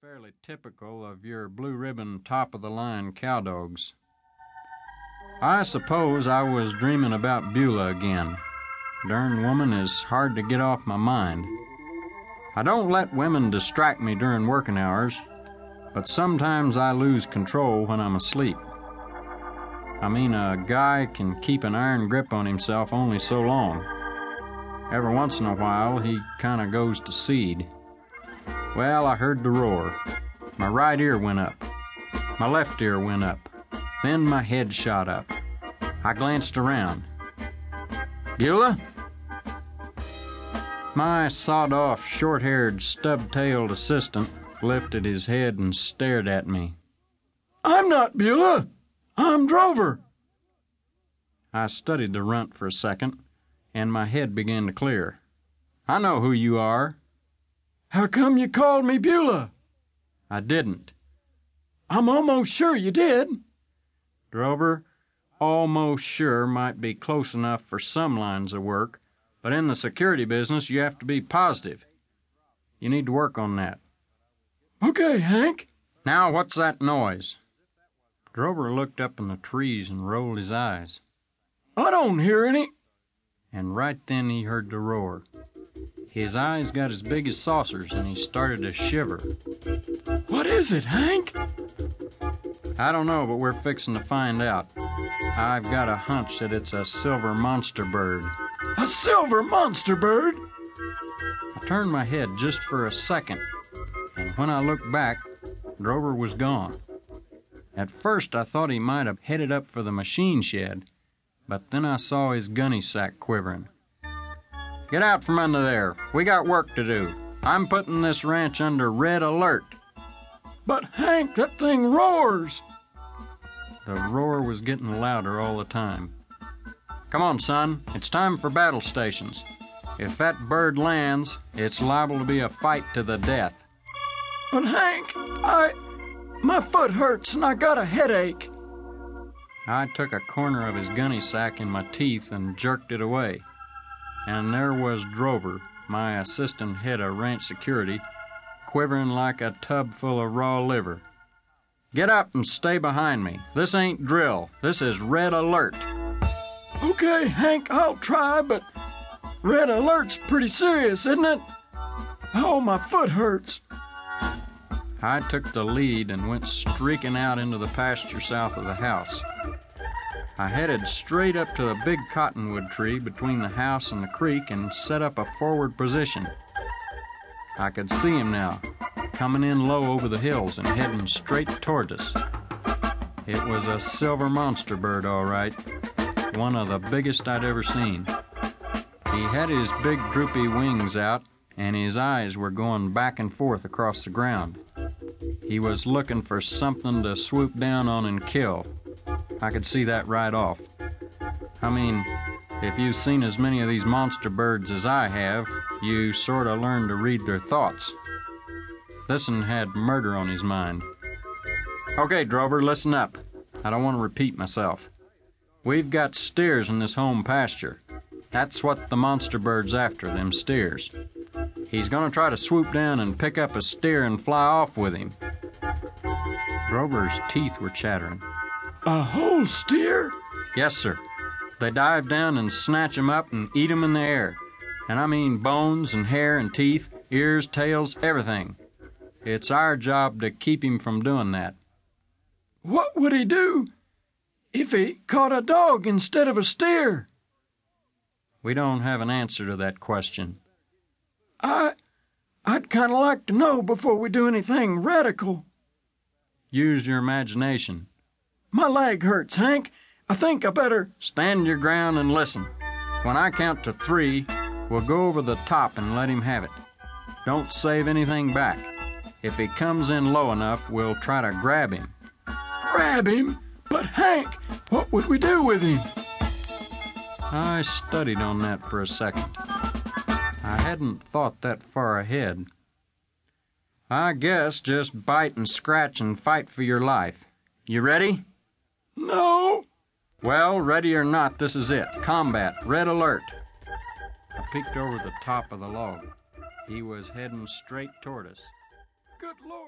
fairly typical of your blue ribbon, top of the line cow dogs. I suppose I was dreaming about Beulah again. Darn woman is hard to get off my mind. I don't let women distract me during working hours, but sometimes I lose control when I'm asleep. I mean, a guy can keep an iron grip on himself only so long. Every once in a while, he kind of goes to seed. Well, I heard the roar. My right ear went up. My left ear went up. Then my head shot up. I glanced around. Beulah? My sawed off, short haired, stub tailed assistant lifted his head and stared at me. I'm not Beulah. I'm Drover. I studied the runt for a second, and my head began to clear. I know who you are. How come you called me Beulah? I didn't. I'm almost sure you did. Drover, almost sure might be close enough for some lines of work, but in the security business you have to be positive. You need to work on that. Okay, Hank. Now, what's that noise? Drover looked up in the trees and rolled his eyes. I don't hear any. And right then he heard the roar. His eyes got as big as saucers and he started to shiver. What is it, Hank? I don't know, but we're fixing to find out. I've got a hunch that it's a silver monster bird. A silver monster bird? I turned my head just for a second, and when I looked back, Drover was gone. At first, I thought he might have headed up for the machine shed, but then I saw his gunny sack quivering. Get out from under there. We got work to do. I'm putting this ranch under red alert. But, Hank, that thing roars. The roar was getting louder all the time. Come on, son. It's time for battle stations. If that bird lands, it's liable to be a fight to the death. But, Hank, I. My foot hurts and I got a headache. I took a corner of his gunny sack in my teeth and jerked it away. And there was Drover, my assistant head of ranch security, quivering like a tub full of raw liver. Get up and stay behind me. This ain't drill. This is red alert. Okay, Hank, I'll try, but red alert's pretty serious, isn't it? Oh, my foot hurts. I took the lead and went streaking out into the pasture south of the house. I headed straight up to the big cottonwood tree between the house and the creek and set up a forward position. I could see him now, coming in low over the hills and heading straight toward us. It was a silver monster bird, all right, one of the biggest I'd ever seen. He had his big droopy wings out, and his eyes were going back and forth across the ground. He was looking for something to swoop down on and kill. I could see that right off. I mean, if you've seen as many of these monster birds as I have, you sort of learn to read their thoughts. This one had murder on his mind. Okay, Drover, listen up. I don't want to repeat myself. We've got steers in this home pasture. That's what the monster bird's after, them steers. He's gonna try to swoop down and pick up a steer and fly off with him. Drover's teeth were chattering. A whole steer? Yes, sir. They dive down and snatch 'em up and eat 'em in the air. And I mean bones and hair and teeth, ears, tails, everything. It's our job to keep him from doing that. What would he do if he caught a dog instead of a steer? We don't have an answer to that question. I. I'd kind of like to know before we do anything radical. Use your imagination. My leg hurts, Hank. I think I better. Stand your ground and listen. When I count to three, we'll go over the top and let him have it. Don't save anything back. If he comes in low enough, we'll try to grab him. Grab him? But, Hank, what would we do with him? I studied on that for a second. I hadn't thought that far ahead. I guess just bite and scratch and fight for your life. You ready? No. Well, ready or not, this is it. Combat. Red alert. I peeked over the top of the log. He was heading straight toward us. Good Lord.